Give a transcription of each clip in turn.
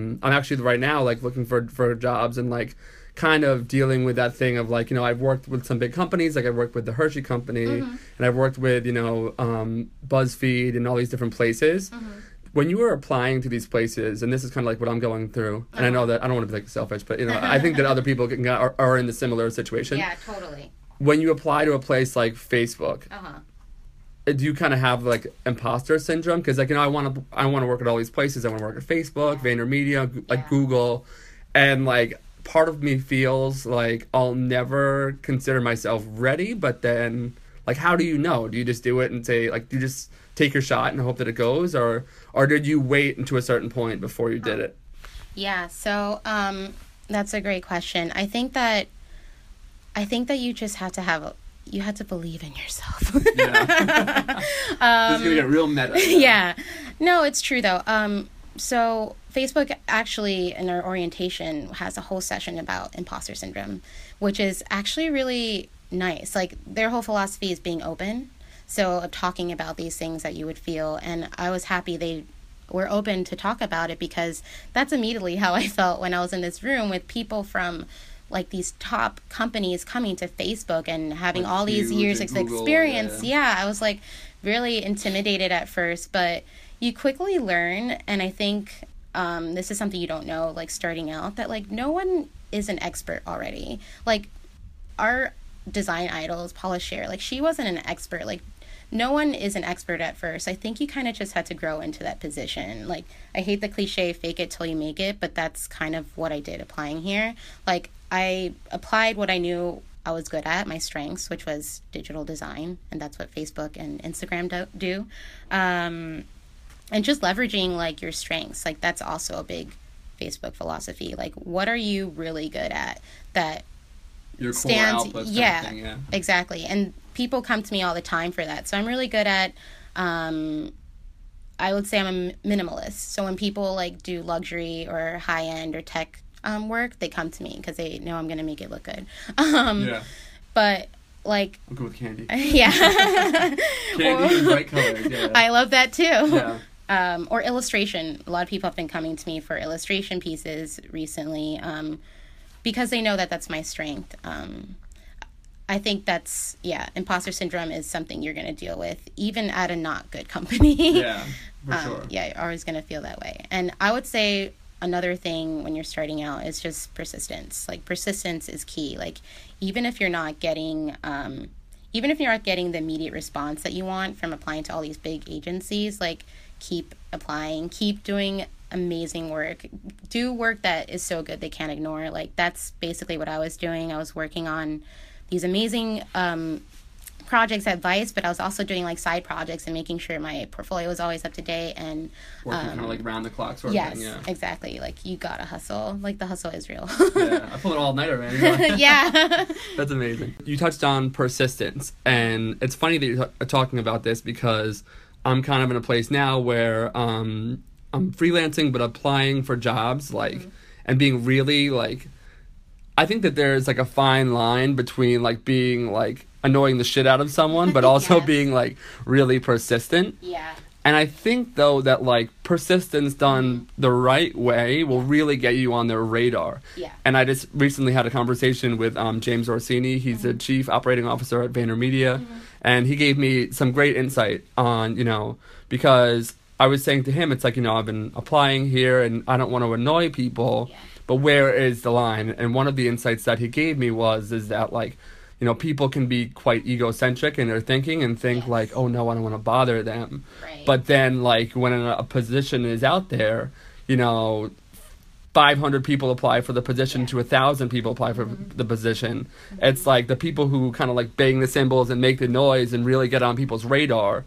um, I'm actually right now like looking for for jobs and like kind of dealing with that thing of like you know I've worked with some big companies like I've worked with the Hershey company Mm-hmm. and I've worked with you know um, BuzzFeed and all these different places. Mm-hmm. When you were applying to these places, and this is kind of like what I'm going through, and I Uh-huh. know that I don't want to be like selfish, but you know I think that other people can, are, are in the similar situation. Yeah, totally. When you apply to a place like Facebook, Uh huh. uh, do you kind of have like imposter syndrome? Because like you know I want to I want to work at all these places. I want to work at Facebook, Yeah. VaynerMedia, like Yeah. Google, and like part of me feels like I'll never consider myself ready. But then like how do you know? Do you just do it and say like do you just take your shot and hope that it goes, or or did you wait until a certain point before you did it? Yeah, so um, that's a great question. I think that I think that you just have to have you have to believe in yourself. Yeah. Um, this is gonna get real meta. yeah. No, it's true though. Um, so Facebook actually in our orientation has a whole session about imposter syndrome, which is actually really nice. Like their whole philosophy is being open. So of talking about these things that you would feel and I was happy they were open to talk about it because that's immediately how I felt when I was in this room with people from like these top companies coming to Facebook and having Like all these years of Google, experience. yeah. yeah, I was like really intimidated at first, but you quickly learn. And I think um, this is something you don't know, like starting out, that like no one is an expert already. Like our design idols, Paula Scher, like she wasn't an expert. Like no one is an expert at first. I think you kind of just had to grow into that position. Like I hate the cliche fake it till you make it, but that's kind of what I did applying here. Like I applied what I knew I was good at, my strengths, which was digital design, and that's what Facebook and Instagram do. do. Um, and just leveraging like your strengths, like that's also a big Facebook philosophy. Like, what are you really good at that Your core stands? yeah, everything, yeah. exactly. And people come to me all the time for that. So I'm really good at. Um, I would say I'm a minimalist. So when people like do luxury or high end or tech um, work, they come to me because they know I'm gonna make it look good. Um, Yeah. But like, I'll go with candy. yeah, Candy and bright colors. Yeah. I love that too. yeah. um, or illustration. A lot of people have been coming to me for illustration pieces recently um, because they know that that's my strength. Um, I think that's yeah, imposter syndrome is something you're going to deal with even at a not good company. Yeah. For um, sure. Yeah, you're always going to feel that way. And I would say another thing when you're starting out is just persistence. Like persistence is key. Like even if you're not getting um, even if you're not getting the immediate response that you want from applying to all these big agencies, like keep applying, keep doing amazing work. Do work that is so good they can't ignore. Like that's basically what I was doing. I was working on these amazing um, projects at Vice, but I was also doing like side projects and making sure my portfolio was always up to date and Working kind um, of like round the clock sort yes, of thing. Yeah. exactly. Like you gotta hustle. Like the hustle is real. yeah. I pulled it all nighter, man. yeah. That's amazing. You touched on persistence, and it's funny that you're t- talking about this because I'm kind of in a place now where um, I'm freelancing but applying for jobs, like, mm-hmm. and being really like. I think that there's like a fine line between like being like annoying the shit out of someone, but also Yes. being like really persistent. yeah. And I think though that like persistence done mm-hmm. the right way will really get you on their radar. Yeah. And I just recently had a conversation with um, James Orsini. He's the mm-hmm. chief operating officer at VaynerMedia, and he gave me some great insight on you know because I was saying to him, it's like you know I've been applying here and I don't want to annoy people, Yeah. but where is the line? And one of the insights that he gave me was is that like you know people can be quite egocentric in their thinking and think Yes. like oh no I don't want to bother them, Right. but then like when a, a position is out there, you know 500 people apply for the position Yeah. to a thousand people apply for Mhm. the position. It's like the people who kind of like bang the cymbals and make the noise and really get on people's radar,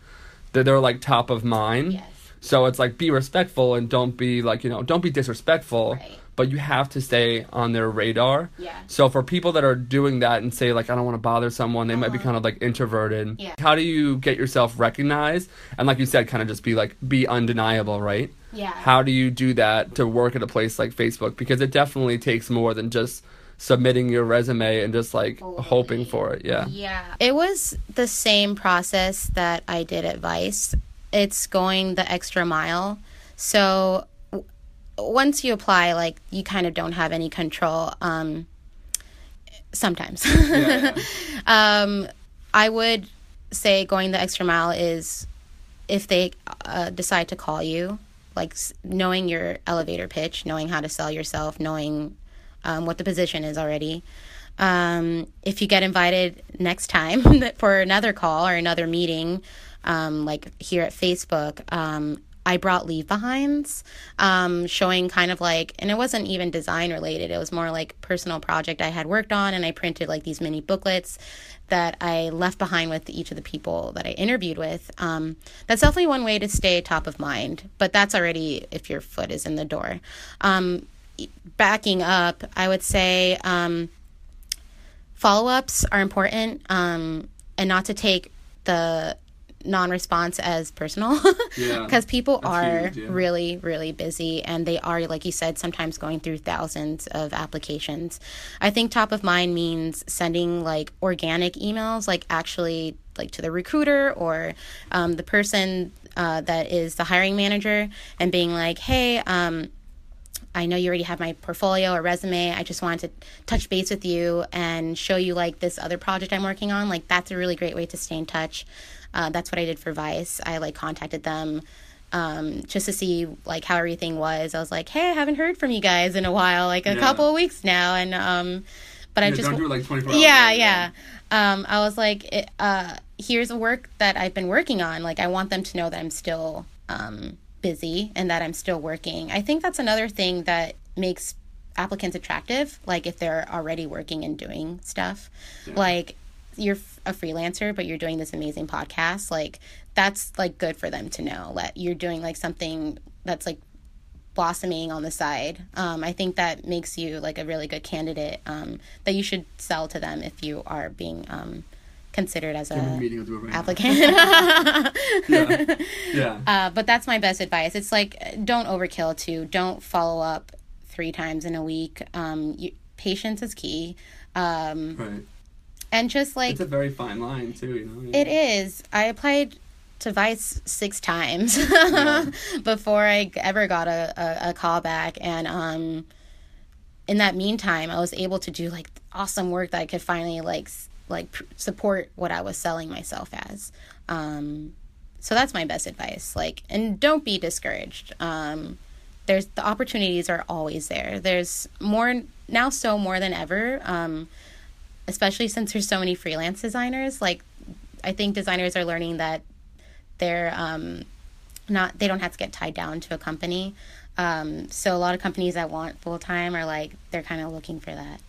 that they're like top of mind. yes. So it's like be respectful and don't be like you know don't be disrespectful, Right. but you have to stay on their radar. Yeah. So for people that are doing that and say like I don't want to bother someone, they might be Uh-huh. kind of like introverted. Yeah. How do you get yourself recognized and like you said, kind of just be like be undeniable, right? Yeah. How do you do that to work at a place like Facebook? Because it definitely takes more than just submitting your resume and just like Totally. hoping for it. Yeah. Yeah. It was the same process that I did at Vice. It's going the extra mile. So w- once you apply, like you kind of don't have any control. Um, sometimes. Yeah, um, I would say going the extra mile is if they uh, decide to call you, like s- knowing your elevator pitch, knowing how to sell yourself, knowing um, what the position is already. Um, if you get invited next time for another call or another meeting, um, like here at Facebook, um, I brought leave behinds, um, showing kind of like, and it wasn't even design related. It was more like personal project I had worked on, and I printed like these mini booklets that I left behind with each of the people that I interviewed with. Um, that's definitely one way to stay top of mind, but that's already if your foot is in the door. Um, backing up, I would say um, follow ups are important um, and not to take the non response as personal Yeah, because people that's are huge, yeah. really, really busy and they are, like you said, sometimes going through thousands of applications. I think top of mind means sending like organic emails, like actually like to the recruiter or um, the person uh, that is the hiring manager and being like, hey, um, I know you already have my portfolio or resume. I just wanted to touch base with you and show you like this other project I'm working on. Like that's a really great way to stay in touch. Uh, that's what I did for Vice. I like contacted them um, just to see like how everything was. I was like, hey, I haven't heard from you guys in a while, like a Yeah. couple of weeks now, and um, but I just do like 24 hours yeah, yeah. Um, I was like, it, uh, here's a work that I've been working on. Like, I want them to know that I'm still um, busy and that I'm still working. I think that's another thing that makes applicants attractive. Like, if they're already working and doing stuff, like you're a freelancer, but you're doing this amazing podcast. Like, that's like good for them to know that you're doing like something that's like blossoming on the side. Um, I think that makes you like a really good candidate um, that you should sell to them if you are being um, considered as a a meeting, I'll do right applicant. Yeah. Yeah. uh, but that's my best advice. It's like don't overkill too. Don't follow up three times in a week. Um, you, patience is key. Um, Right. and just like It's a very fine line too, you know. It is. I applied to Vice six times Yeah. before I ever got a, a, a call back. And um, in that meantime, I was able to do like awesome work that I could finally like like support what I was selling myself as. Um, so that's my best advice. Like, and don't be discouraged. Um, there's the opportunities are always there. There's more now, so more than ever. Um, especially since there's so many freelance designers. Like, I think designers are learning that they're um, not they don't have to get tied down to a company. Um, so a lot of companies that want full time are like they're kind of looking for that.